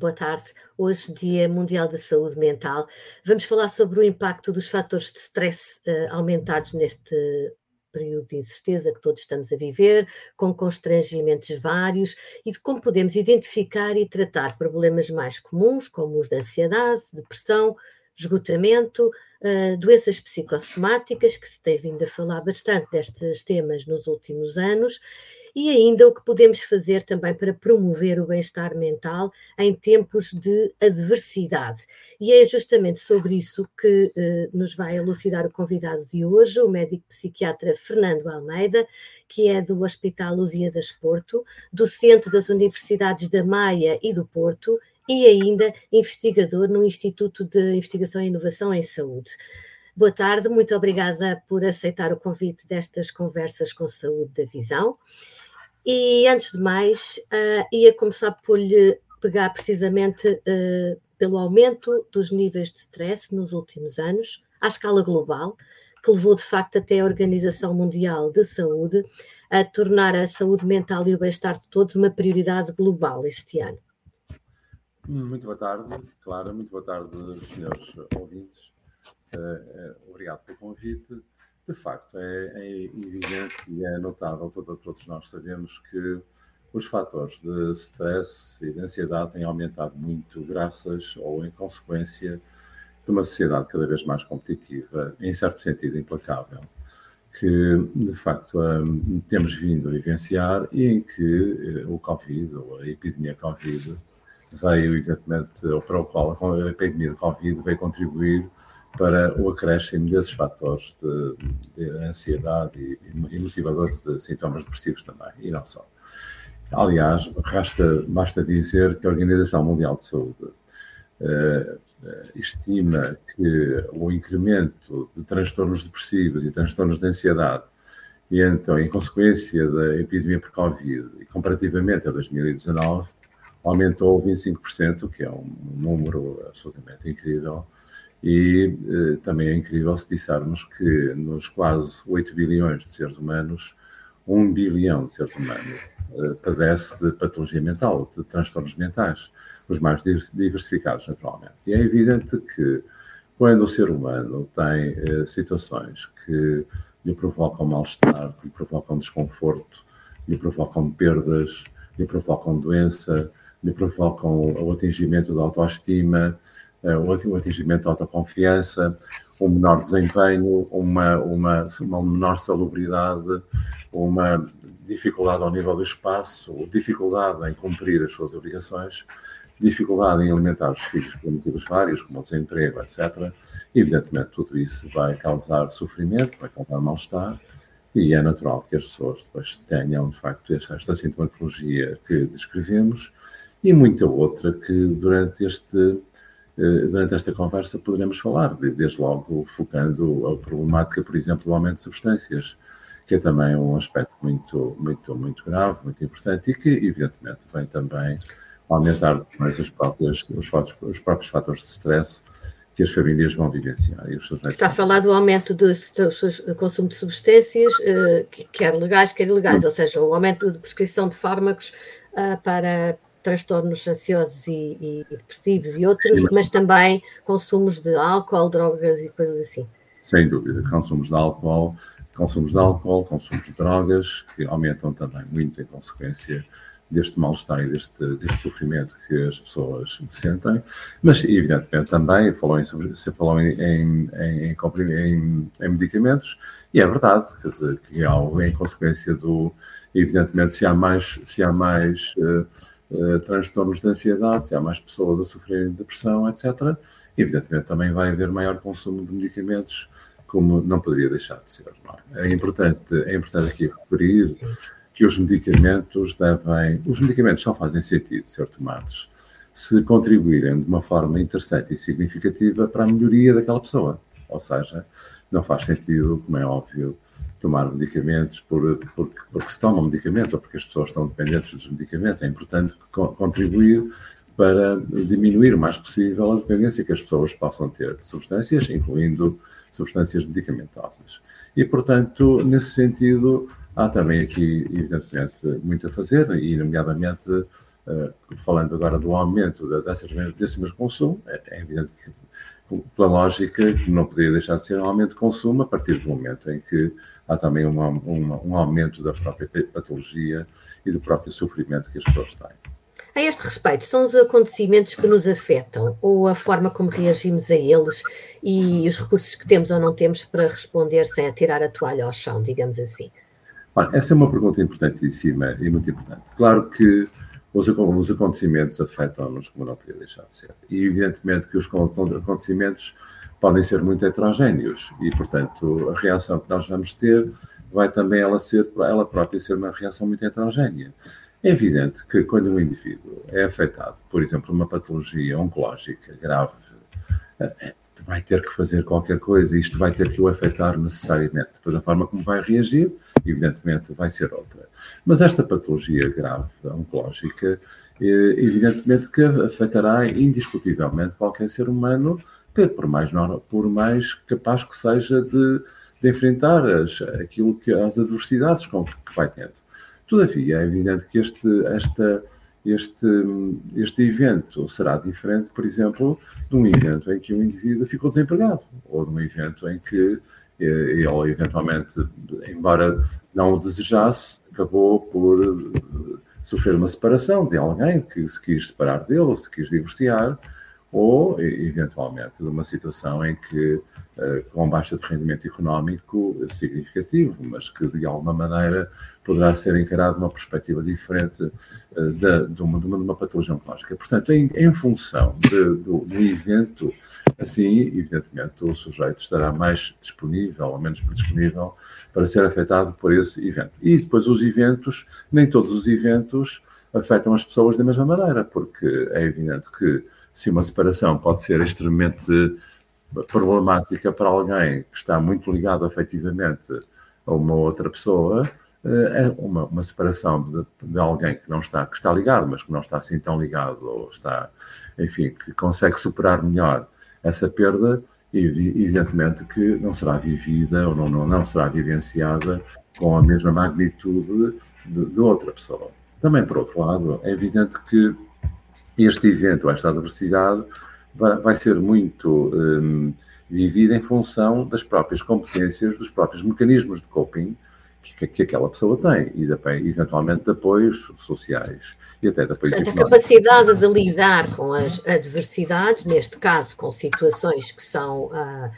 Boa tarde. Hoje, Dia Mundial da Saúde Mental, vamos falar sobre o impacto dos fatores de stress uh, aumentados neste período de incerteza que todos estamos a viver, com constrangimentos vários e de como podemos identificar e tratar problemas mais comuns, como os de ansiedade, depressão, esgotamento, uh, doenças psicossomáticas, que se tem vindo a falar bastante destes temas nos últimos anos, e ainda o que podemos fazer também para promover o bem-estar mental em tempos de adversidade. E é justamente sobre isso que eh, nos vai elucidar o convidado de hoje, o médico psiquiatra Fernando Almeida, que é do Hospital Lusíadas Porto, docente das Universidades da Maia e do Porto e ainda investigador no Instituto de Investigação e Inovação em Saúde. Boa tarde, muito obrigada por aceitar o convite destas conversas com saúde da visão. E antes de mais, uh, ia começar por lhe pegar precisamente uh, pelo aumento dos níveis de stress nos últimos anos, à escala global, que levou de facto até a Organização Mundial de Saúde a tornar a saúde mental e o bem-estar de todos uma prioridade global este ano. Muito boa tarde, Clara, muito boa tarde, senhores ouvintes. Uh, obrigado pelo convite de facto, é, é evidente e é notável, todo, todos nós sabemos que os fatores de stress e de ansiedade têm aumentado muito, graças ou em consequência de uma sociedade cada vez mais competitiva, em certo sentido implacável, que de facto um, temos vindo a vivenciar e em que o Covid, ou a epidemia Covid, veio, evidentemente, ou para o qual a epidemia de Covid veio contribuir para o acréscimo desses fatores de, de ansiedade e, e, motivadores de sintomas depressivos também, e não só. Aliás, resta, basta dizer que a Organização Mundial de Saúde uh, estima que o incremento de transtornos depressivos e transtornos de ansiedade, e então, em consequência da epidemia por Covid, comparativamente a 2019, aumentou 25%, o que é um número absolutamente incrível, e eh, também é incrível se dissermos que nos quase 8 bilhões de seres humanos, 1 bilhão de seres humanos eh, padece de patologia mental, de transtornos mentais, os mais diversificados, naturalmente. E é evidente que quando o ser humano tem eh, situações que lhe provocam mal-estar, que lhe provocam desconforto, lhe provocam perdas, lhe provocam doença, lhe provocam o atingimento da autoestima, eh, o atingimento da autoconfiança, um menor desempenho, uma, uma, uma menor salubridade, uma dificuldade ao nível do espaço, dificuldade em cumprir as suas obrigações, dificuldade em alimentar os filhos por motivos vários, como o desemprego, etc. Evidentemente, tudo isso vai causar sofrimento, vai causar mal-estar, e é natural que as pessoas depois tenham, de facto, esta, esta sintomatologia que descrevemos e muita outra que durante este eh, durante esta conversa poderemos falar, desde logo focando a problemática, por exemplo, do aumento de substâncias, que é também um aspecto muito, muito, muito grave, muito importante e que, evidentemente, vem também aumentar mais as próprias, os, os próprios fatores de stress que as famílias vão vivenciar. Está a falar do aumento do, consumo de substâncias, eh, quer legais, quer ilegais, ou seja, o aumento de prescrição de fármacos uh, para transtornos ansiosos e, e, e depressivos e outros, mas também consumos de álcool, drogas e coisas assim. Sem dúvida, consumos de álcool, consumos de álcool, consumos de drogas, que aumentam também muito em consequência deste mal-estar e deste, deste sofrimento que as pessoas sentem, mas evidentemente também falou em, você falou em, em, em, em, medicamentos, e é verdade, quer dizer, que há, em consequência do, evidentemente, se há mais, se há mais uh, transtornos de ansiedade, se há mais pessoas a sofrerem de depressão, etc., evidentemente também vai haver maior consumo de medicamentos, como não poderia deixar de ser. É? é? importante, é importante aqui referir que os medicamentos devem. Os medicamentos só fazem sentido ser tomados se contribuírem de uma forma interessante e significativa para a melhoria daquela pessoa. Ou seja, não faz sentido, como é óbvio, tomar medicamentos por, porque, porque se tomam medicamentos ou porque as pessoas estão dependentes dos medicamentos. É importante contribuir para diminuir o mais possível a dependência que as pessoas possam ter de substâncias, incluindo substâncias medicamentosas. E, portanto, nesse sentido, há também aqui, evidentemente, muito a fazer, e, nomeadamente, falando agora do aumento dessas, desses consumo, é, é evidente que pela lógica que não poderia deixar de ser um aumento de consumo a partir do momento em que há também uma, um aumento da própria patologia e do próprio sofrimento que as pessoas têm. A este respeito, são os acontecimentos que nos afetam ou a forma como reagimos a eles e os recursos que temos ou não temos para responder sem atirar a toalha ao chão, digamos assim? Olha, essa é uma pergunta importantíssima e muito importante. Claro que os, os acontecimentos afetam-nos como não podia deixar de ser. E evidentemente que os acontecimentos podem ser muito heterogéneos e, portanto, a reação que nós vamos ter vai também ela ser ela própria ser uma reação muito heterogénea. É evidente que quando um indivíduo é afetado, por exemplo, uma patologia oncológica grave, é, vai ter que fazer qualquer coisa, isto vai ter que o afetar necessariamente. Depois a forma como vai reagir, evidentemente, vai ser outra. Mas esta patologia grave, oncológica, eh, evidentemente que afetará indiscutivelmente qualquer ser humano que, por mais, por mais capaz que seja de, de enfrentar as, aquilo que, as adversidades com que vai tendo. Todavia, é evidente que este, esta este, este evento será diferente, por exemplo, de um evento em que um indivíduo ficou desempregado, ou de um evento em que eh, ele, eventualmente, embora não o desejasse, acabou por eh, sofrer uma separação de alguém que se quis separar dele, ou se quis divorciar, ou, eventualmente, de uma situação em que, eh, com baixa de rendimento económico significativo, mas que, de alguma maneira, poderá ser encarado numa perspectiva diferente uh, de, uma, de, uma, de, uma, patologia oncológica. Portanto, em, em função de, do, do, evento, assim, evidentemente, o sujeito estará mais disponível ou menos disponível para ser afetado por esse evento. E depois os eventos, nem todos os eventos afetam as pessoas da mesma maneira, porque é evidente que se uma separação pode ser extremamente problemática para alguém que está muito ligado afetivamente a uma outra pessoa, eh, é uma, uma separação de, de, alguém que não está, que está ligado, mas que não está assim tão ligado, ou está, enfim, que consegue superar melhor essa perda, evidentemente que não será vivida ou não, não, não será vivenciada com a mesma magnitude de, de outra pessoa. Também, por outro lado, é evidente que este evento, esta adversidade, vai, ser muito um, vivida em função das próprias competências, dos próprios mecanismos de coping que, que aquela pessoa tem e, de, eventualmente, de apoios sociais e até de apoios Portanto, a capacidade de lidar com as adversidades, neste caso com situações que são uh,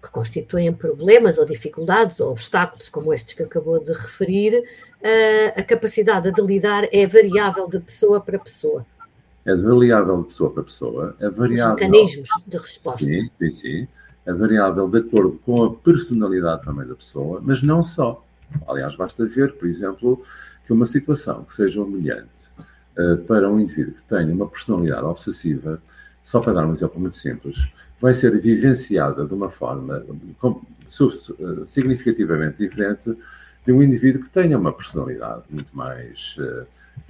que constituem problemas ou dificuldades ou obstáculos como estes que acabou de referir, uh, a capacidade de lidar é variável de pessoa para pessoa. É variável de pessoa para pessoa, é variável. Os mecanismos de resposta. Sim, sim, sim. É variável de acordo com a personalidade também da pessoa, mas não só. Aliás, basta ver, por exemplo, que uma situação que seja humilhante uh, para um indivíduo que tenha uma personalidade obsessiva, só para dar um exemplo muito simples, vai ser vivenciada de uma forma significativamente diferente de um indivíduo que tenha uma personalidade muito mais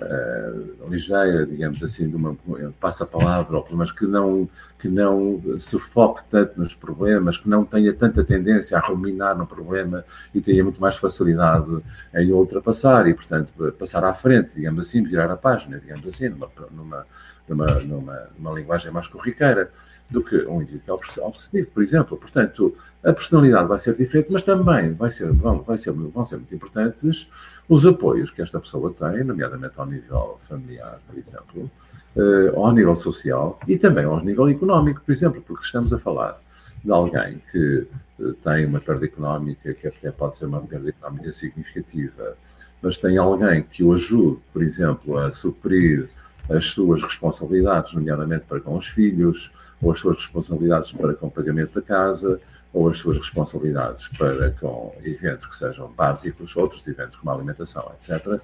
uh, ligeira, digamos assim, de uma passa-palavra, ou pelo menos que não, que não se foque tanto nos problemas, que não tenha tanta tendência a ruminar no problema e tenha muito mais facilidade em ultrapassar e, portanto, passar à frente, digamos assim, virar a página, digamos assim, numa, numa, numa, numa, numa linguagem mais corriqueira do que um indivíduo obsessivo, por exemplo. Portanto, a personalidade vai ser diferente, mas também vai ser, vão, vai ser, vão ser muito importantes os apoios que esta pessoa tem, nomeadamente ao nível familiar, por exemplo, uh, ao nível social e também ao nível económico, por exemplo, porque estamos a falar de alguém que uh, tem uma perda económica, que até pode ser uma perda económica significativa, mas tem alguém que o ajude, por exemplo, a suprir as suas responsabilidades, nomeadamente para com os filhos, ou as suas responsabilidades para com o pagamento da casa, ou as suas responsabilidades para com eventos que sejam básicos, outros eventos como a alimentação, etc.,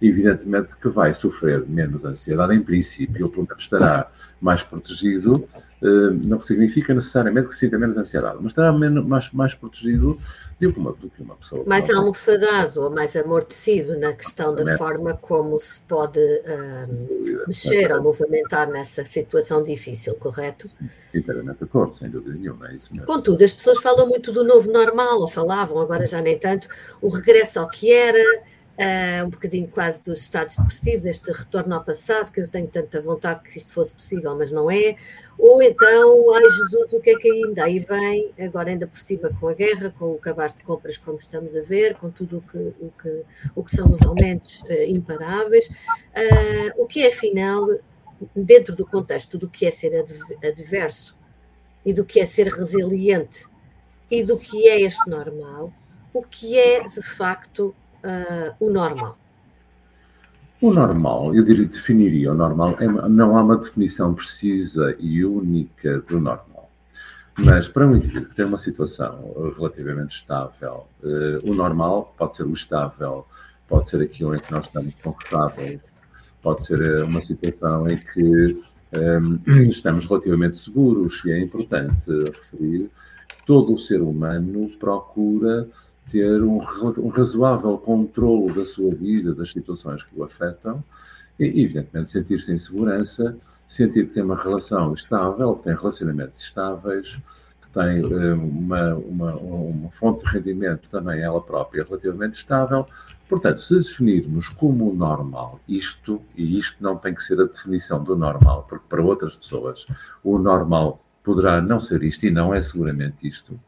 evidentemente que vai sofrer menos ansiedade em princípio, ou pelo menos estará mais protegido não significa necessariamente que sinta menos ansiedade, mas estará menos, mais, mais protegido do que, uma, do que uma pessoa. Mais almofadado ou mais amortecido na questão da forma como se pode uh, mexer ou movimentar nessa situação difícil, correto? Inteiramente acordo, sem dúvida nenhuma, é isso mesmo. Contudo, as pessoas falam muito do novo normal, ou falavam, agora já nem tanto, o regresso ao que era, uh, um bocadinho quase dos estados depressivos, este retorno ao passado, que eu tenho tanta vontade que isto fosse possível, mas não é. Ou então, ai Jesus, o que é que ainda aí vem, agora ainda por cima com a guerra, com o cabaz de compras como estamos a ver, com tudo o que, o que, o que são os aumentos uh, imparáveis, uh, o que é afinal, dentro do contexto do que é ser adverso e do que é ser resiliente e do que é este normal, o que é de facto uh, o normal? O normal, eu diria, definiria o normal, é, não há uma definição precisa e única do normal. Mas para um indivíduo que tem uma situação relativamente estável, uh, o normal pode ser o estável, pode ser aquilo em que nós estamos confortáveis, pode ser eh, uma situação em que um, estamos relativamente seguros, e é importante referir, todo o ser humano procura ter um, um razoável controle da sua vida, das situações que o afetam, e, evidentemente, sentir-se em segurança, sentir que tem uma relação estável, que tem relacionamentos estáveis, que tem eh, uma, uma, uma fonte de rendimento também ela própria relativamente estável. Portanto, se definirmos como normal isto, e isto não tem que ser a definição do normal, porque para outras pessoas o normal poderá não ser isto e não é seguramente isto,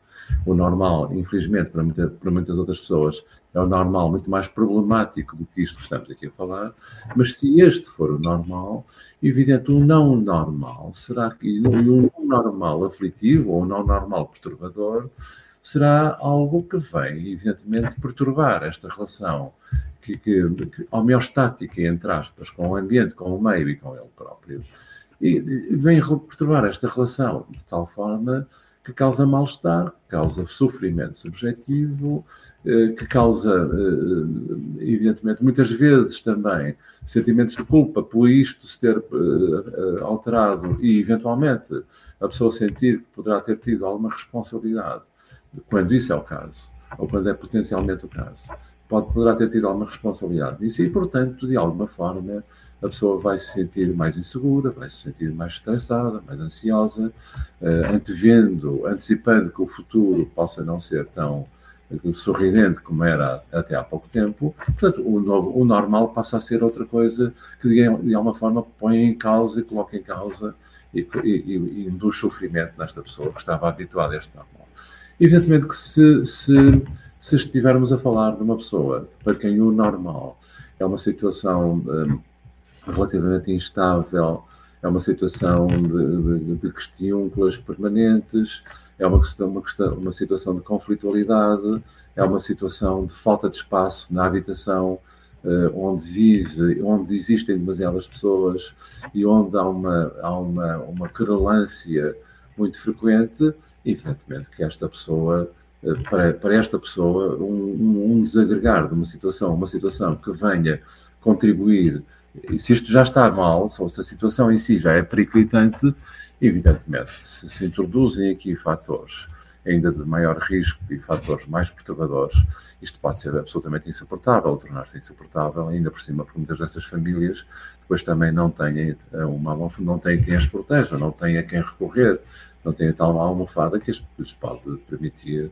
o normal, infelizmente, para, muita, para muitas outras pessoas, é o normal muito mais problemático do que isto que estamos aqui a falar, mas se este for o normal, evidente, o não normal será que, e o não normal aflitivo ou o não normal perturbador será algo que vem, evidentemente, perturbar esta relação que, que, que homeostática, entre aspas, com o ambiente, com o meio e com ele próprio. E vem perturbar esta relação de tal forma que causa mal-estar, que causa sofrimento subjetivo, eh, que causa, eh, evidentemente, muitas vezes também sentimentos de culpa por isto se ter eh, alterado e, eventualmente, a pessoa sentir que poderá ter tido alguma responsabilidade, quando isso é o caso, ou quando é potencialmente o caso pode, poderá ter tido alguma responsabilidade nisso e, portanto, de alguma forma, a pessoa vai se sentir mais insegura, vai se sentir mais estressada, mais ansiosa, uh, antevendo, antecipando que o futuro possa não ser tão uh, sorridente como era até há pouco tempo. Portanto, o, novo, o normal passa a ser outra coisa que, de alguma forma, põe em causa e coloca em causa e, e, e induz sofrimento nesta pessoa que estava habituada a este normal. Evidentemente que se, se se estivermos a falar de uma pessoa para quem o normal é uma situação um, relativamente instável, é uma situação de, de, de questiúnculas permanentes, é uma, questão, uma, questão, uma situação de conflitualidade, é uma situação de falta de espaço na habitação uh, onde vive, onde existem demasiadas pessoas e onde há uma, há uma, uma querelância muito frequente, evidentemente que esta pessoa para, para esta pessoa um, um, desagregar de uma situação, uma situação que venha contribuir, se isto já está mal, ou se a situação em si já é periclitante, evidentemente, se se introduzem aqui fatores ainda de maior risco e fatores mais perturbadores, isto pode ser absolutamente insuportável, tornar-se insuportável, ainda por cima, porque muitas destas famílias depois também não têm, uma, não têm quem as proteja, não têm a quem recorrer, não têm a tal almofada que lhes pode permitir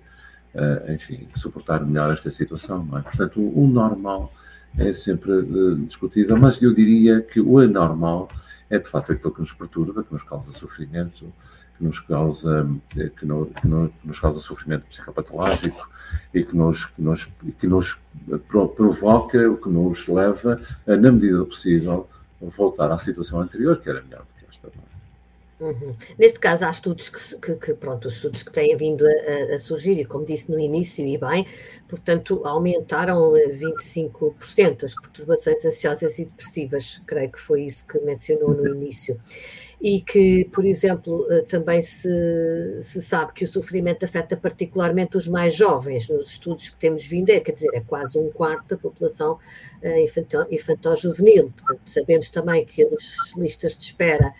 uh, enfim, suportar melhor esta situação. É? Portanto, o, normal é sempre uh, discutível, mas eu diria que o anormal é de facto aquilo que nos perturba, que nos causa sofrimento, que nos causa, eh, que, no, que, no, que nos causa sofrimento psicopatológico e que nos, que nos, que nos provoca, o que nos leva, a, na medida do possível, voltar à situação anterior, que era melhor do que esta. Não é? Uhum. Neste caso, há estudos que, que, que, pronto, os estudos que têm vindo a, a, surgir, e como disse no início, e bem, portanto, aumentaram 25% as perturbações ansiosas e depressivas, creio que foi isso que mencionou no início. E que, por exemplo, eh, também se, se sabe que o sofrimento afeta particularmente os mais jovens, nos estudos que temos vindo, é, quer dizer, é quase um quarto da população eh, infantil-juvenil. Portanto, sabemos também que as listas de espera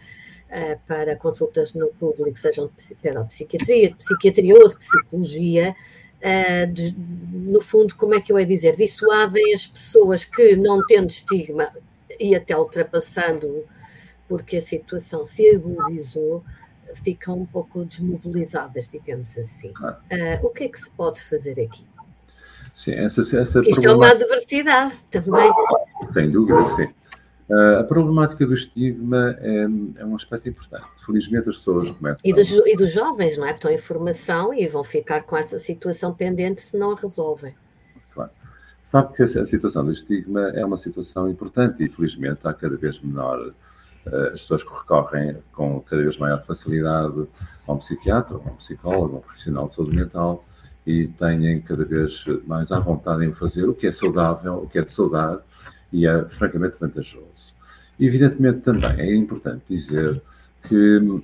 para consultas no público, sejam de pedopsiquiatria, de psiquiatria ou de psicologia, uh, de, no fundo, como é que eu ia dizer, dissuadem as pessoas que, não tendo estigma e até ultrapassando, porque a situação se agudizou, ficam um pouco desmobilizadas, digamos assim. Uh, o que é que se pode fazer aqui? Sim, essa, essa Isto é uma adversidade também. Sem dúvida, sim. Uh, a problemática do estigma é, é, um aspecto importante. Felizmente as pessoas começam. E dos, e dos jovens, não é? Estão em formação e vão ficar com essa situação pendente se não a resolvem. Claro. Sabe que a, a situação do estigma é uma situação importante e felizmente há cada vez menor. Uh, as pessoas que recorrem com cada vez maior facilidade a um psiquiatra, a um psicólogo, a um profissional de saúde mental e têm cada vez mais à vontade em fazer o que é saudável, o que é de saudar e é francamente vantajoso. Evidentemente, também é importante dizer que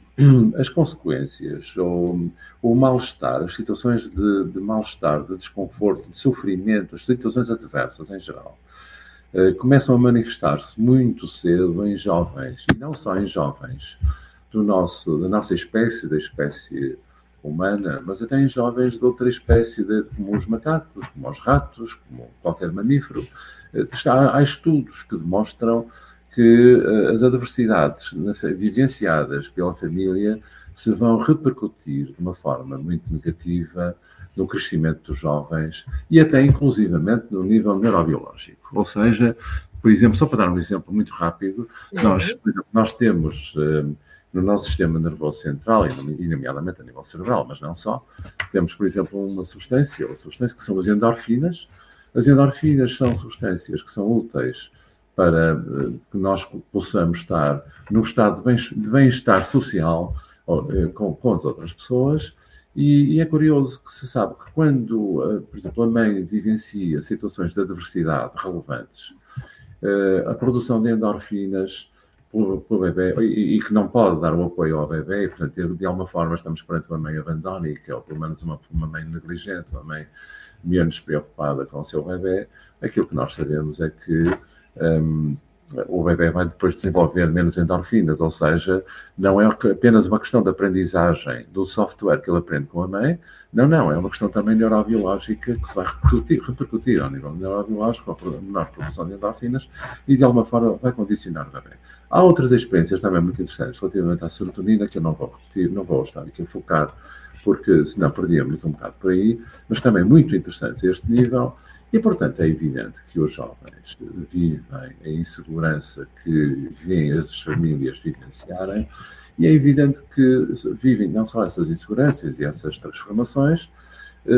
as consequências ou o mal-estar, as situações de, de mal-estar, de desconforto, de sofrimento, as situações adversas em geral, eh, começam a manifestar-se muito cedo em jovens, e não só em jovens do nosso, da nossa espécie, da espécie humana, mas até em jovens de outra espécie, de, como os macacos, como os ratos, como qualquer mamífero. Eh, há, há estudos que demonstram que uh, as adversidades vivenciadas pela família se vão repercutir de uma forma muito negativa no crescimento dos jovens e até inclusivamente no nível neurobiológico. Ou seja, por exemplo, só para dar um exemplo muito rápido, nós, uhum. nós temos uh, no nosso sistema nervoso central, e nomeadamente a nível cerebral, mas não só, temos, por exemplo, uma substância, ou substância que são as endorfinas. As endorfinas são substâncias que são úteis para eh, que nós possamos estar num estado de bem-estar social eh, com, com as outras pessoas. E, e, é curioso que se sabe que quando, eh, por exemplo, a mãe vivencia situações de adversidade relevantes, a produção de endorfinas pelo, bebê e, e, que não pode dar o apoio ao bebê, e, portanto, de alguma forma estamos perante uma mãe abandónica, ou pelo menos uma, uma mãe negligente, uma mãe menos preocupada com o seu bebê, aquilo que nós sabemos é que um, o bebê vai depois desenvolver menos endorfinas, ou seja, não é apenas uma questão de aprendizagem do software que ele aprende com a mãe, não, não, é uma questão também neurobiológica que se vai repercutir, repercutir ao nível neurobiológico, a menor produção de endorfinas e de alguma forma vai condicionar o bebê. Há outras experiências também muito interessantes relativamente à serotonina que eu não vou repetir, não vou estar aqui a focar porque senão perdíamos um bocado por aí, mas também muito interessantes a este nível, e portanto é evidente que os jovens vivem a insegurança que vêm as famílias vivenciarem, e é evidente que vivem não só essas inseguranças e essas transformações,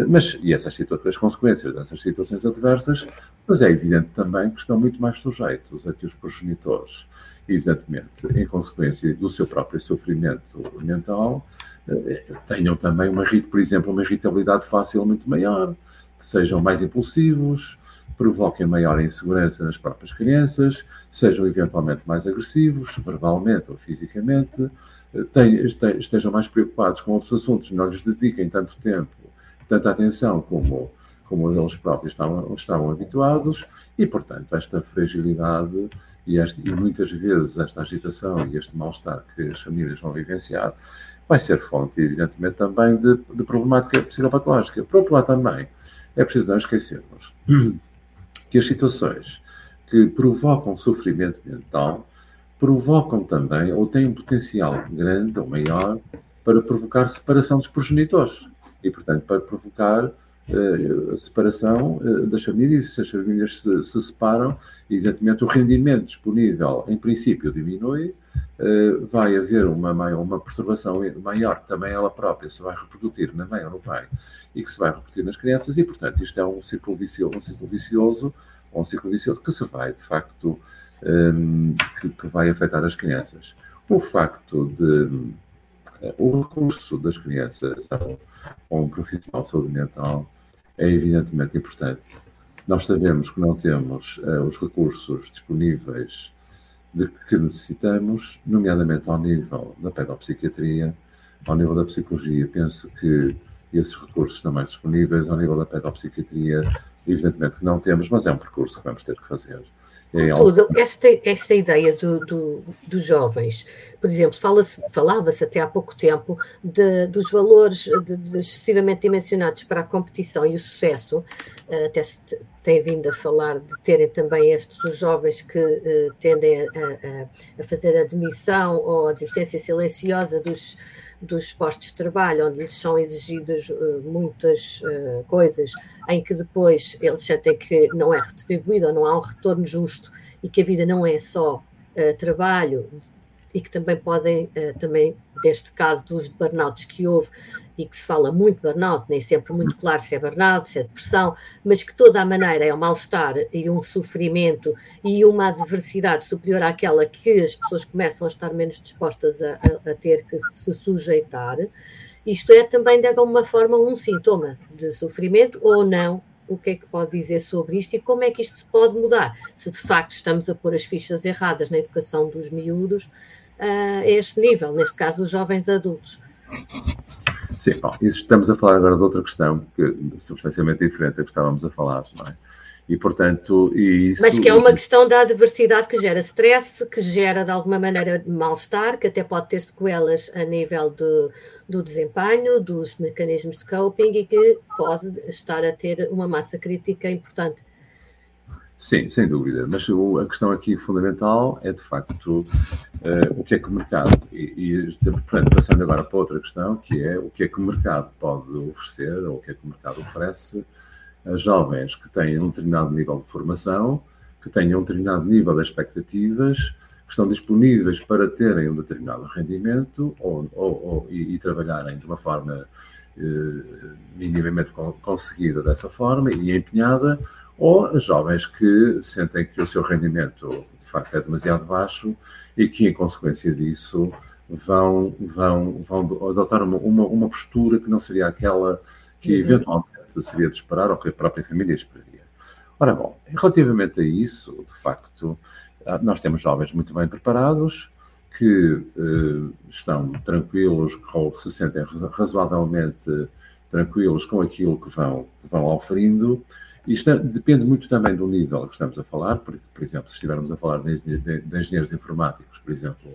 mas, e essas as consequências dessas situações adversas, mas é evidente também que estão muito mais sujeitos a que os progenitores, evidentemente, em consequência do seu próprio sofrimento mental, eh, tenham também, uma, por exemplo, uma irritabilidade fácil muito maior, sejam mais impulsivos, provoquem maior insegurança nas próprias crianças, sejam eventualmente mais agressivos, verbalmente ou fisicamente, eh, estejam mais preocupados com outros assuntos, não lhes dediquem tanto tempo tanta atenção como, como eles próprios estavam, estavam habituados, e, portanto, esta fragilidade e, este, e muitas vezes esta agitação e este mal-estar que as famílias vão vivenciar vai ser fonte, evidentemente, também de, de problemática psicopatológica. Por outro lado, também, é preciso não esquecermos que as situações que provocam sofrimento mental provocam também, ou têm um potencial grande ou maior, para provocar separação dos progenitores e, portanto, para provocar uh, a separação uh, das famílias, e se as famílias se, se, separam, evidentemente o rendimento disponível, em princípio, diminui, uh, vai haver uma, maior, uma perturbação maior, que também ela própria se vai repercutir na mãe ou no pai, e que se vai repercutir nas crianças, e, portanto, isto é um ciclo vicioso, um ciclo vicioso, um ciclo vicioso que se vai, de facto, um, que, que vai afetar as crianças. O facto de o recurso das crianças a um profissional de saúde mental é evidentemente importante. Nós sabemos que não temos uh, os recursos disponíveis de que necessitamos, nomeadamente ao nível da pedopsiquiatria, ao nível da psicologia. Penso que esses recursos estão mais disponíveis. Ao nível da pedopsiquiatria, evidentemente que não temos, mas é um percurso que vamos ter que fazer. É Tudo, esta, esta ideia do, do, dos jovens, por exemplo, falava-se até há pouco tempo de, dos valores de, de excessivamente dimensionados para a competição e o sucesso, eh, até se tem vindo a falar de terem também estes os jovens que uh, tendem a, a, a, fazer a demissão ou a desistência silenciosa dos, dos postos de trabalho, onde lhes são exigidas uh, muitas uh, coisas, em que depois eles sentem que não é retribuído, não há um retorno justo e que a vida não é só uh, trabalho e que também podem, também deste caso dos burnouts que houve, e que se fala muito burnout, nem sempre muito claro se é burnout, se é depressão, mas que toda a maneira é um mal-estar e um sofrimento e uma adversidade superior àquela que as pessoas começam a estar menos dispostas a, a, a ter que se sujeitar. Isto é também, de alguma forma, um sintoma de sofrimento ou não o que é que pode dizer sobre isto e como é que isto se pode mudar, se de facto estamos a pôr as fichas erradas na educação dos miúdos uh, a este nível, neste caso os jovens adultos. Sim, bom, estamos a falar agora de outra questão, que é substancialmente diferente da que estávamos a falar, não é? E, portanto, e isso... Mas que é uma questão da adversidade que gera stress, que gera, de alguma maneira, mal-estar, que até pode ter sequelas a nível do, do desempenho, dos mecanismos de coping e que pode estar a ter uma massa crítica importante. Sim, sem dúvida. Mas a questão aqui fundamental é, de facto, uh, o que é que o mercado. E, e, portanto, passando agora para outra questão, que é o que é que o mercado pode oferecer, ou o que é que o mercado oferece a jovens que têm um determinado nível de formação, que tenham um determinado nível de expectativas, que estão disponíveis para terem um determinado rendimento ou, ou, ou e, e, trabalharem de uma forma minimamente conseguida dessa forma e empenhada, ou jovens que sentem que o seu rendimento de facto é demasiado baixo e que, em consequência disso, vão, vão, vão adotar uma, uma, uma postura que não seria aquela que uhum. eventualmente seria de esperar ou que a própria família esperaria. Ora bom, relativamente a isso, de facto, ah, nós temos jovens muito bem preparados, que uh, estão tranquilos, ou se sentem razoavelmente tranquilos com aquilo que vão, que vão oferindo, isto depende muito também do nível que estamos a falar, porque, por exemplo, se estivermos a falar de, de, de engenheiros informáticos, por exemplo,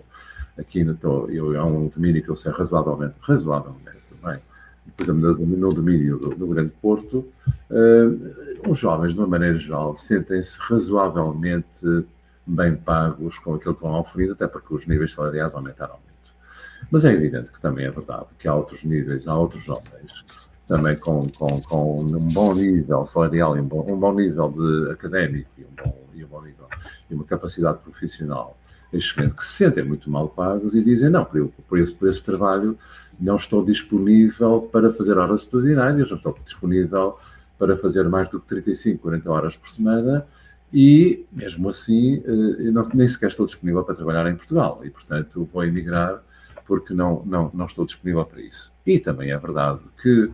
aqui no, eu, há um domínio que eu sei razoavelmente, razoavelmente bem, por exemplo, no domínio do, do Grande Porto, uh, os jovens, de uma maneira geral, sentem-se razoavelmente bem pagos com aquilo que vão oferir, até porque os níveis salariais aumentaram muito. Mas é evidente que também é verdade que há outros níveis, há outros jovens também com, com, com um bom nível salarial, um bom, um bom nível de académico e um bom, e um bom nível e uma capacidade profissional excelente, que se sentem muito mal pagos e dizem, não, por, por, esse, por esse trabalho não estou disponível para fazer horas extraordinárias, não estou disponível para fazer mais do que 35, 40 horas por semana e, mesmo assim, eh, não, nem sequer estou disponível para trabalhar em Portugal e, portanto, vou emigrar porque não, não, não estou disponível para isso. E também é verdade que uh,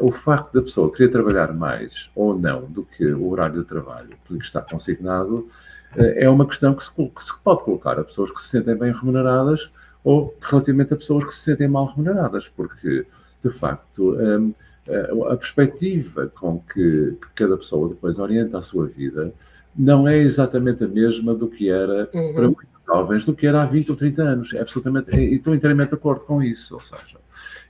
o facto da pessoa querer trabalhar mais ou não do que o horário de trabalho que está consignado uh, é uma questão que se, que se, pode colocar a pessoas que se sentem bem remuneradas ou relativamente a pessoas que se sentem mal remuneradas, porque, de facto, um, a perspectiva com que, que, cada pessoa depois orienta a sua vida não é exatamente a mesma do que era uhum. para muitos jovens do que era há 20 ou 30 anos. É absolutamente, e estou inteiramente de acordo com isso. Ou seja,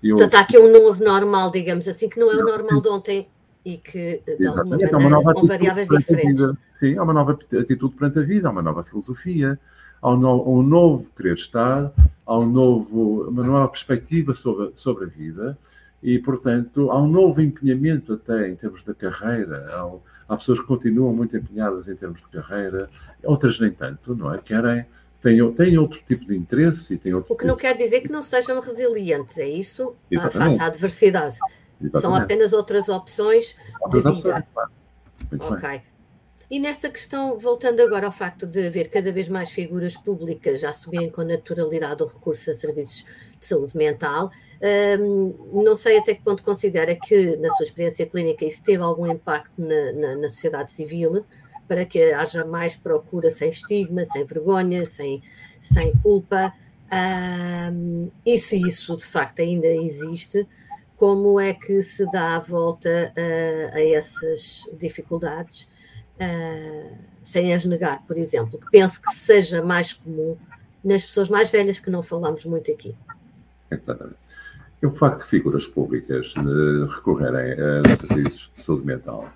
eu... Portanto, há aqui um novo normal, digamos assim, que não é o normal de ontem e que, de alguma Exatamente. maneira, são variáveis diferentes. Sim, há uma nova atitude perante a vida, há uma nova filosofia, há um, no, um novo querer estar, há um novo, uma nova perspectiva sobre, sobre a vida e, portanto, há um novo empenhamento até em termos da carreira. Há, há pessoas que continuam muito empenhadas em termos de carreira, outras nem tanto, não é? Querem têm, têm outro tipo de interesse e têm outro O que tipo... não quer dizer que não sejam resilientes, é isso? Exatamente. Face à adversidade. Exatamente. São apenas outras opções outras de vida. Opções, claro. ok. Bem. E nessa questão, voltando agora ao facto de haver cada vez mais figuras públicas a assumirem com naturalidade o recurso a serviços de saúde mental, hum, não sei até que ponto considera que, na sua experiência clínica, isso teve algum impacto na, na, na sociedade civil, para que haja mais procura sem estigma, sem vergonha, sem, sem culpa. Um, e se isso de facto ainda existe, como é que se dá a volta uh, a essas dificuldades uh, sem as negar, por exemplo, que penso que seja mais comum nas pessoas mais velhas que não falamos muito aqui. Exatamente. O facto de figuras públicas recorrerem a serviços de saúde mental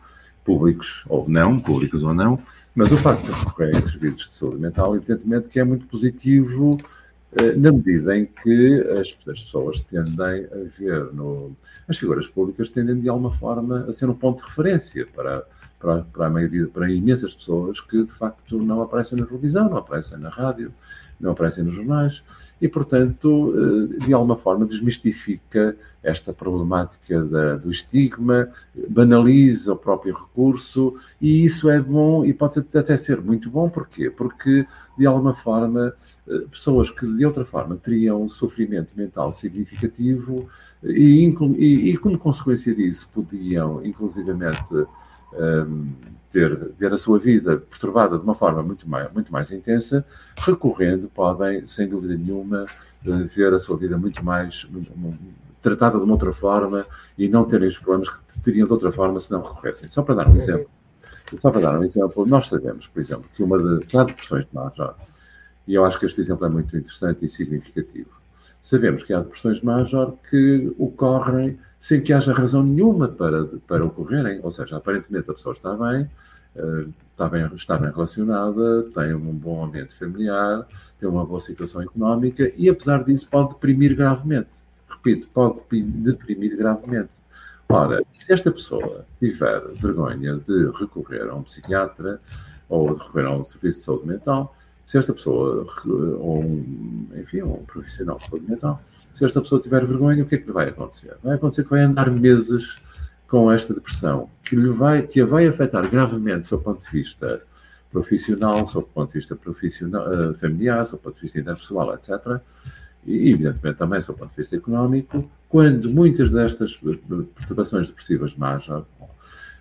públicos ou não, públicos ou não, mas o facto de recorrer a serviços de saúde mental, evidentemente que é muito positivo eh, na medida em que as, as, pessoas tendem a ver no. As figuras públicas tendem, de alguma forma, a ser um ponto de referência para, para, para a maioria, para imensas pessoas que, de facto, não aparecem na televisão, não aparecem na rádio, não aparecem nos jornais, e, portanto, eh, de alguma forma desmistifica esta problemática da, do estigma, banaliza o próprio recurso, e isso é bom e pode até ser muito bom, porquê? Porque, de alguma forma, eh, pessoas que de outra forma teriam um sofrimento mental significativo e, e, e como consequência disso podiam, inclusivamente, um, ter, ver a sua vida perturbada de uma forma muito mais, muito mais intensa, recorrendo, podem, sem dúvida nenhuma, uh, ver a sua vida muito mais tratada de uma outra forma e não terem os problemas que teriam de outra forma se não recorressem. Só para dar um exemplo, só para dar um exemplo, nós sabemos, por exemplo, que uma de, que há depressões de má e eu acho que este exemplo é muito interessante e significativo. Sabemos que há depressões de major que ocorrem sem que haja razão nenhuma para, para ocorrerem, ou seja, aparentemente a pessoa está bem, eh, está bem, está bem relacionada, tem um bom ambiente familiar, tem uma boa situação económica e, apesar disso, pode deprimir gravemente. Repito, pode deprimir gravemente. Ora, se esta pessoa tiver vergonha de recorrer a um psiquiatra ou de recorrer a um serviço de saúde mental, se esta pessoa, ou um, enfim, um profissional de saúde mental, se esta pessoa tiver vergonha, o que é que lhe vai acontecer? Vai acontecer que vai andar meses com esta depressão, que, lhe vai, que a vai afetar gravemente do seu ponto de vista profissional, do seu ponto de vista profissional, uh, familiar, do seu ponto de vista interpessoal, etc. E, evidentemente, também do seu ponto de vista económico, quando muitas destas perturbações depressivas mais,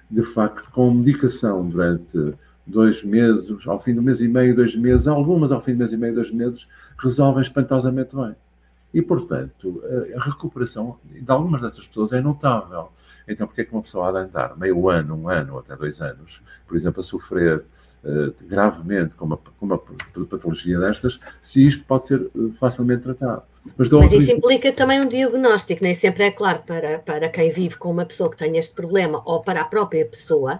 de facto, com medicação durante dois meses, ao fim do mês e meio, dois meses, algumas ao fim do mês e meio, dois meses, resolvem espantosamente bem. E, portanto, a recuperação de algumas dessas pessoas é notável. Então, porque é que uma pessoa há de andar meio ano, um ano, ou até dois anos, por exemplo, a sofrer uh, gravemente com uma, com uma patologia destas, se isto pode ser uh, facilmente tratado? Mas, Mas isso implica também um diagnóstico, nem sempre é claro para, para quem vive com uma pessoa que tem este problema ou para a própria pessoa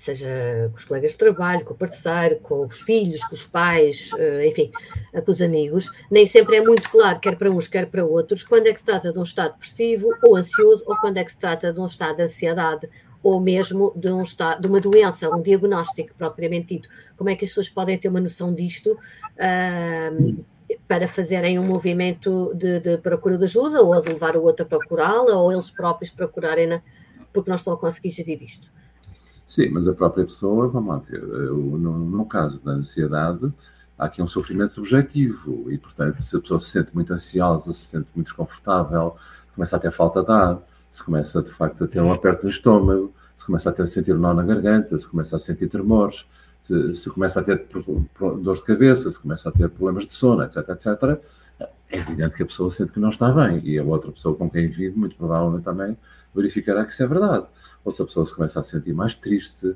seja com os colegas de trabalho, com o parceiro, com os filhos, com os pais, eh, enfim, com os amigos, nem sempre é muito claro, quer para uns, quer para outros, quando é que se trata de um estado depressivo ou ansioso, ou quando é que se trata de um estado de ansiedade, ou mesmo de, um estado, de uma doença, um diagnóstico propriamente dito. Como é que as pessoas podem ter uma noção disto? Uh, para fazerem um movimento de, de, procura de ajuda, ou de levar o outro a procurá-la, ou eles próprios procurarem-na, porque não estão a conseguir gerir isto. Sim, mas a própria pessoa, vamos lá ver, no, no caso da ansiedade, há aqui um sofrimento subjetivo e, portanto, se a pessoa se sente muito ansiosa, se sente muito desconfortável, começa a ter falta de ar, se começa de facto a ter um aperto no estômago, se começa a ter a sentir um nó na garganta, se começa a sentir tremores, se, se começa a ter dores de cabeça, se começa a ter problemas de sono, etc, etc, é evidente que a pessoa sente que não está bem e a outra pessoa com quem vive, muito provavelmente também verificará que isso é verdade. Ou se a pessoa se começa a sentir mais triste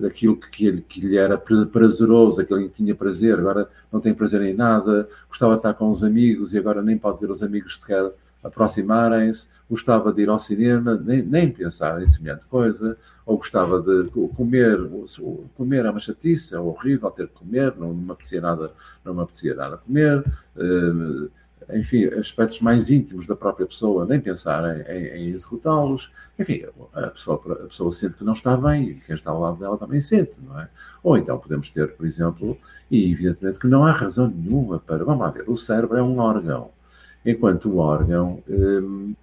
daquilo que, lhe, que lhe era prazeroso, aquilo que tinha prazer, agora não tem prazer em nada, gostava de estar com os amigos e agora nem pode ver os amigos sequer aproximarem-se, gostava de ir ao cinema, nem, nem pensar em semelhante coisa, ou gostava de comer, comer é uma chatice, é horrível ter que comer, não, não me apetecia nada, não me apetecia nada comer, uh, enfim, aspectos mais íntimos da própria pessoa, nem pensar em, em, em executá-los. Enfim, a pessoa, a pessoa sente que não está bem e quem está ao lado dela também sente, não é? Ou então podemos ter, por exemplo, e evidentemente que não há razão nenhuma para. Vamos lá ver, o cérebro é um órgão, enquanto o órgão hum,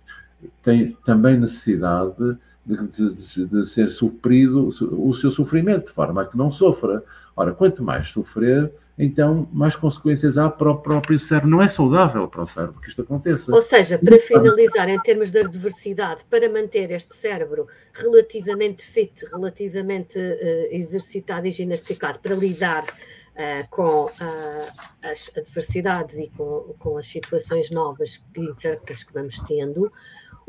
tem também necessidade de, de, de, ser suprido o seu sofrimento, de forma a que não sofra. Ora, quanto mais sofrer, então mais consequências há para o próprio cérebro. Não é saudável para o cérebro que isto aconteça. Ou seja, para finalizar, em termos de adversidade, para manter este cérebro relativamente fit, relativamente uh, exercitado e ginasticado, para lidar Uh, com uh, as adversidades e com, com, as situações novas e incertas que vamos tendo,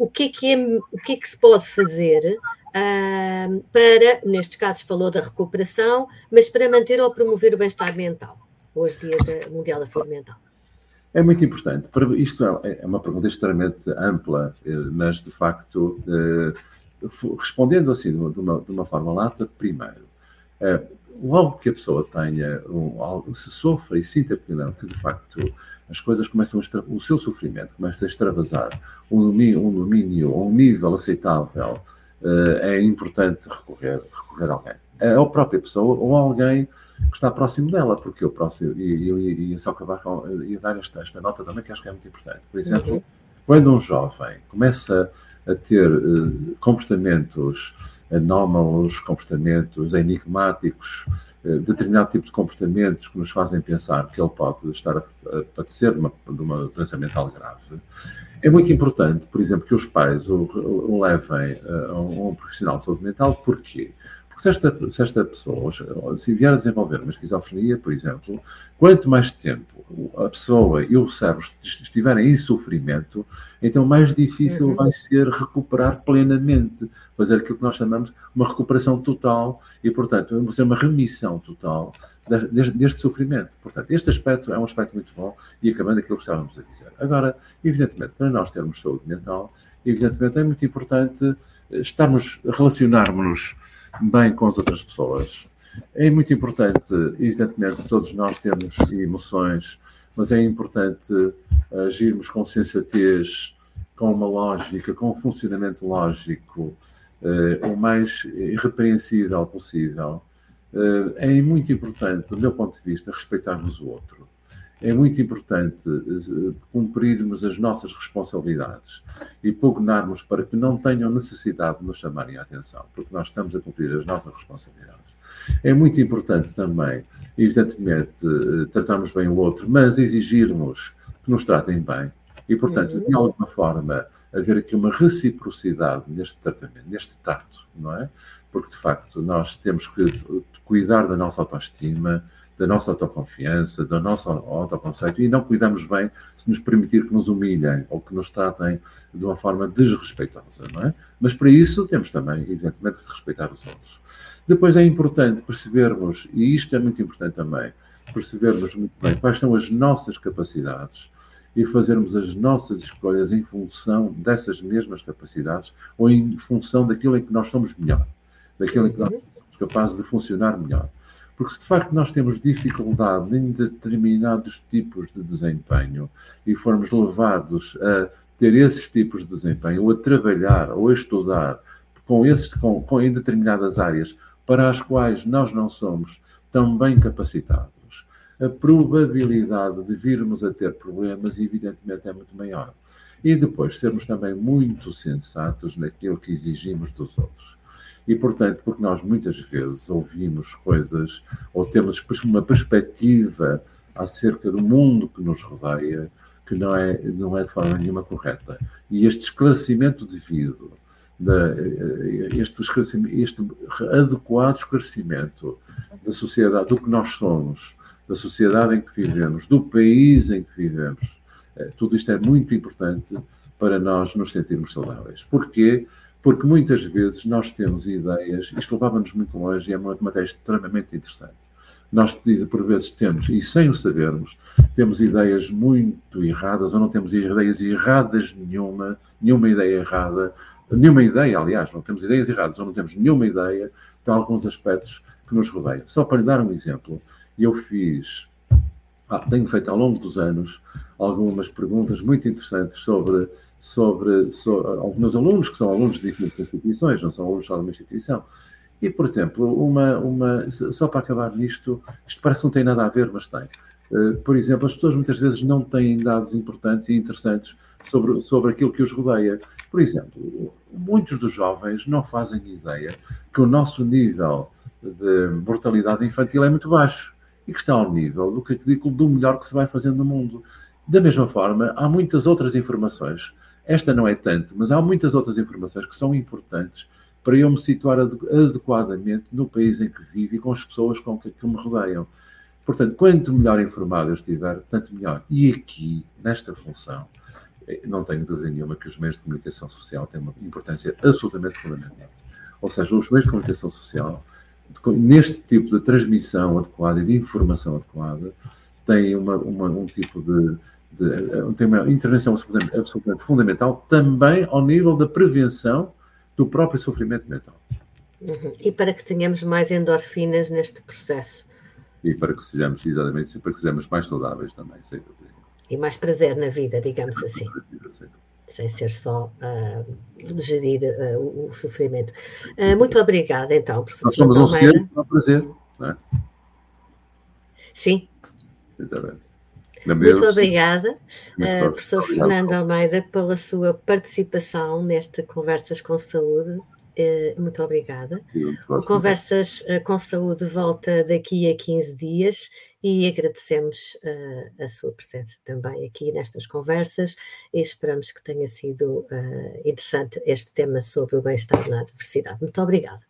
o que é que, é, o que, é que se pode fazer uh, para, nestes casos falou da recuperação, mas para manter ou promover o bem-estar mental, hoje dia Mundial da Saúde Mental? É muito importante. Isto é, é uma pergunta extremamente ampla, eh, mas de facto, eh, respondendo assim de uma, de uma forma lata, primeiro, eh, logo que a pessoa tenha, um, se sofra e sinta não, que de facto as coisas começam a o seu sofrimento começa a extravasar um domínio, um domínio um nível aceitável, uh, é importante recorrer, recorrer a alguém. É a própria pessoa ou alguém que está próximo dela, porque eu próximo, e eu ia só acabar com, ia dar esta, esta nota também que acho que é muito importante. Por exemplo, uhum. Quando um jovem começa a ter uh, comportamentos anómalos, comportamentos enigmáticos, uh, determinado tipo de comportamentos que nos fazem pensar que ele pode estar a, a padecer de uma, de uma doença mental grave, é muito importante, por exemplo, que os pais o, o levem uh, a, um, um profissional de saúde mental. Porquê? se esta, se esta pessoa, se vier a desenvolver uma esquizofrenia, por exemplo, quanto mais tempo a pessoa e o cérebro estiverem em sofrimento, então mais difícil uhum. vai ser recuperar plenamente, fazer aquilo que nós chamamos uma recuperação total e, portanto, ser uma remissão total deste, deste sofrimento. Portanto, este aspecto é um aspecto muito bom e acabando aquilo que estávamos a dizer. Agora, evidentemente, para nós termos saúde mental, evidentemente é muito importante estarmos, relacionarmos-nos bem com as outras pessoas. É muito importante, evidentemente, todos nós temos emoções, mas é importante agirmos com sensatez, com uma lógica, com um funcionamento lógico, uh, o mais irrepreensível possível. Uh, é muito importante, do meu ponto de vista, respeitarmos o outro é muito importante eh, cumprirmos as nossas responsabilidades e pugnarmos para que não tenham necessidade de nos chamarem a atenção, porque nós estamos a cumprir as nossas responsabilidades. É muito importante também, evidentemente, eh, tratarmos bem o outro, mas exigirmos que nos tratem bem. E, portanto, de alguma forma, haver aqui uma reciprocidade neste tratamento, neste trato, não é? Porque, de facto, nós temos que cuidar da nossa autoestima, da nossa autoconfiança, do nosso autoconceito e não cuidamos bem se nos permitir que nos humilhem ou que nos tratem de uma forma desrespeitosa, não é? Mas para isso temos também, evidentemente, que respeitar os outros. Depois é importante percebermos, e isto é muito importante também, percebermos muito bem quais são as nossas capacidades e fazermos as nossas escolhas em função dessas mesmas capacidades ou em função daquilo em que nós somos melhor, daquilo em que nós somos capazes de funcionar melhor. Porque se de facto nós temos dificuldade em determinados tipos de desempenho e formos levados a ter esses tipos de desempenho, ou a trabalhar, ou a estudar com esses, com, com, em determinadas áreas para as quais nós não somos tão bem capacitados, a probabilidade de virmos a ter problemas, evidentemente, é muito maior. E depois sermos também muito sensatos naquilo que exigimos dos outros. E, portanto, porque nós muitas vezes ouvimos coisas ou temos uma perspectiva acerca do mundo que nos rodeia que não é, não é de forma nenhuma correta. E este esclarecimento devido, da, este, este adequado esclarecimento da sociedade, do que nós somos, da sociedade em que vivemos, do país em que vivemos, eh, tudo isto é muito importante para nós nos sentirmos saudáveis. Porquê? Porque muitas vezes nós temos ideias, isto levava-nos muito longe e é uma matéria extremamente interessante. Nós, por vezes, temos, e sem o sabermos, temos ideias muito erradas, ou não temos ideias erradas nenhuma, nenhuma ideia errada, nenhuma ideia, aliás, não temos ideias erradas, ou não temos nenhuma ideia de alguns aspectos que nos rodeiam. Só para lhe dar um exemplo, eu fiz ah, tenho feito ao longo dos anos algumas perguntas muito interessantes sobre, sobre, sobre aos meus alunos, que são alunos de diferentes instituições, não são alunos só de uma instituição. E, por exemplo, uma, uma, só para acabar nisto, isto parece que não tem nada a ver, mas tem. Eh, por exemplo, as pessoas muitas vezes não têm dados importantes e interessantes sobre, sobre aquilo que os rodeia. Por exemplo, muitos dos jovens não fazem ideia que o nosso nível de mortalidade infantil é muito baixo e que está ao nível do digo do melhor que se vai fazendo no mundo. Da mesma forma, há muitas outras informações, esta não é tanto, mas há muitas outras informações que são importantes para eu me situar adequadamente no país em que vivo e com as pessoas com que, que me rodeiam. Portanto, quanto melhor informado eu estiver, tanto melhor. E aqui, nesta função, eh, não tenho dúvida nenhuma que os meios de comunicação social têm uma importância absolutamente fundamental. Ou seja, os meios de comunicação social neste tipo de transmissão adequada e de informação adequada, tem uma, uma um tipo de, de, tem uma intervenção absolutamente, absolutamente fundamental também ao nível da prevenção do próprio sofrimento mental. Uhum. E para que tenhamos mais endorfinas neste processo. E para que sejamos, exatamente, para que sejamos mais saudáveis também, sem dúvida. E mais prazer na vida, digamos assim. Sem ser só uh, gerir uh, o, o, sofrimento. Uh, muito obrigada, então, professor. Nós somos um ser para prazer, não é? Sim. Exatamente. Muito obrigada, uh, professor obrigado. Fernando Almeida, pela sua participação neste Conversas com Saúde. Uh, muito obrigada. Sim, o Conversas com Saúde volta daqui a 15 dias e agradecemos uh, a sua presença também aqui nestas conversas e esperamos que tenha sido uh, interessante este tema sobre o bem-estar na diversidade. Muito obrigada.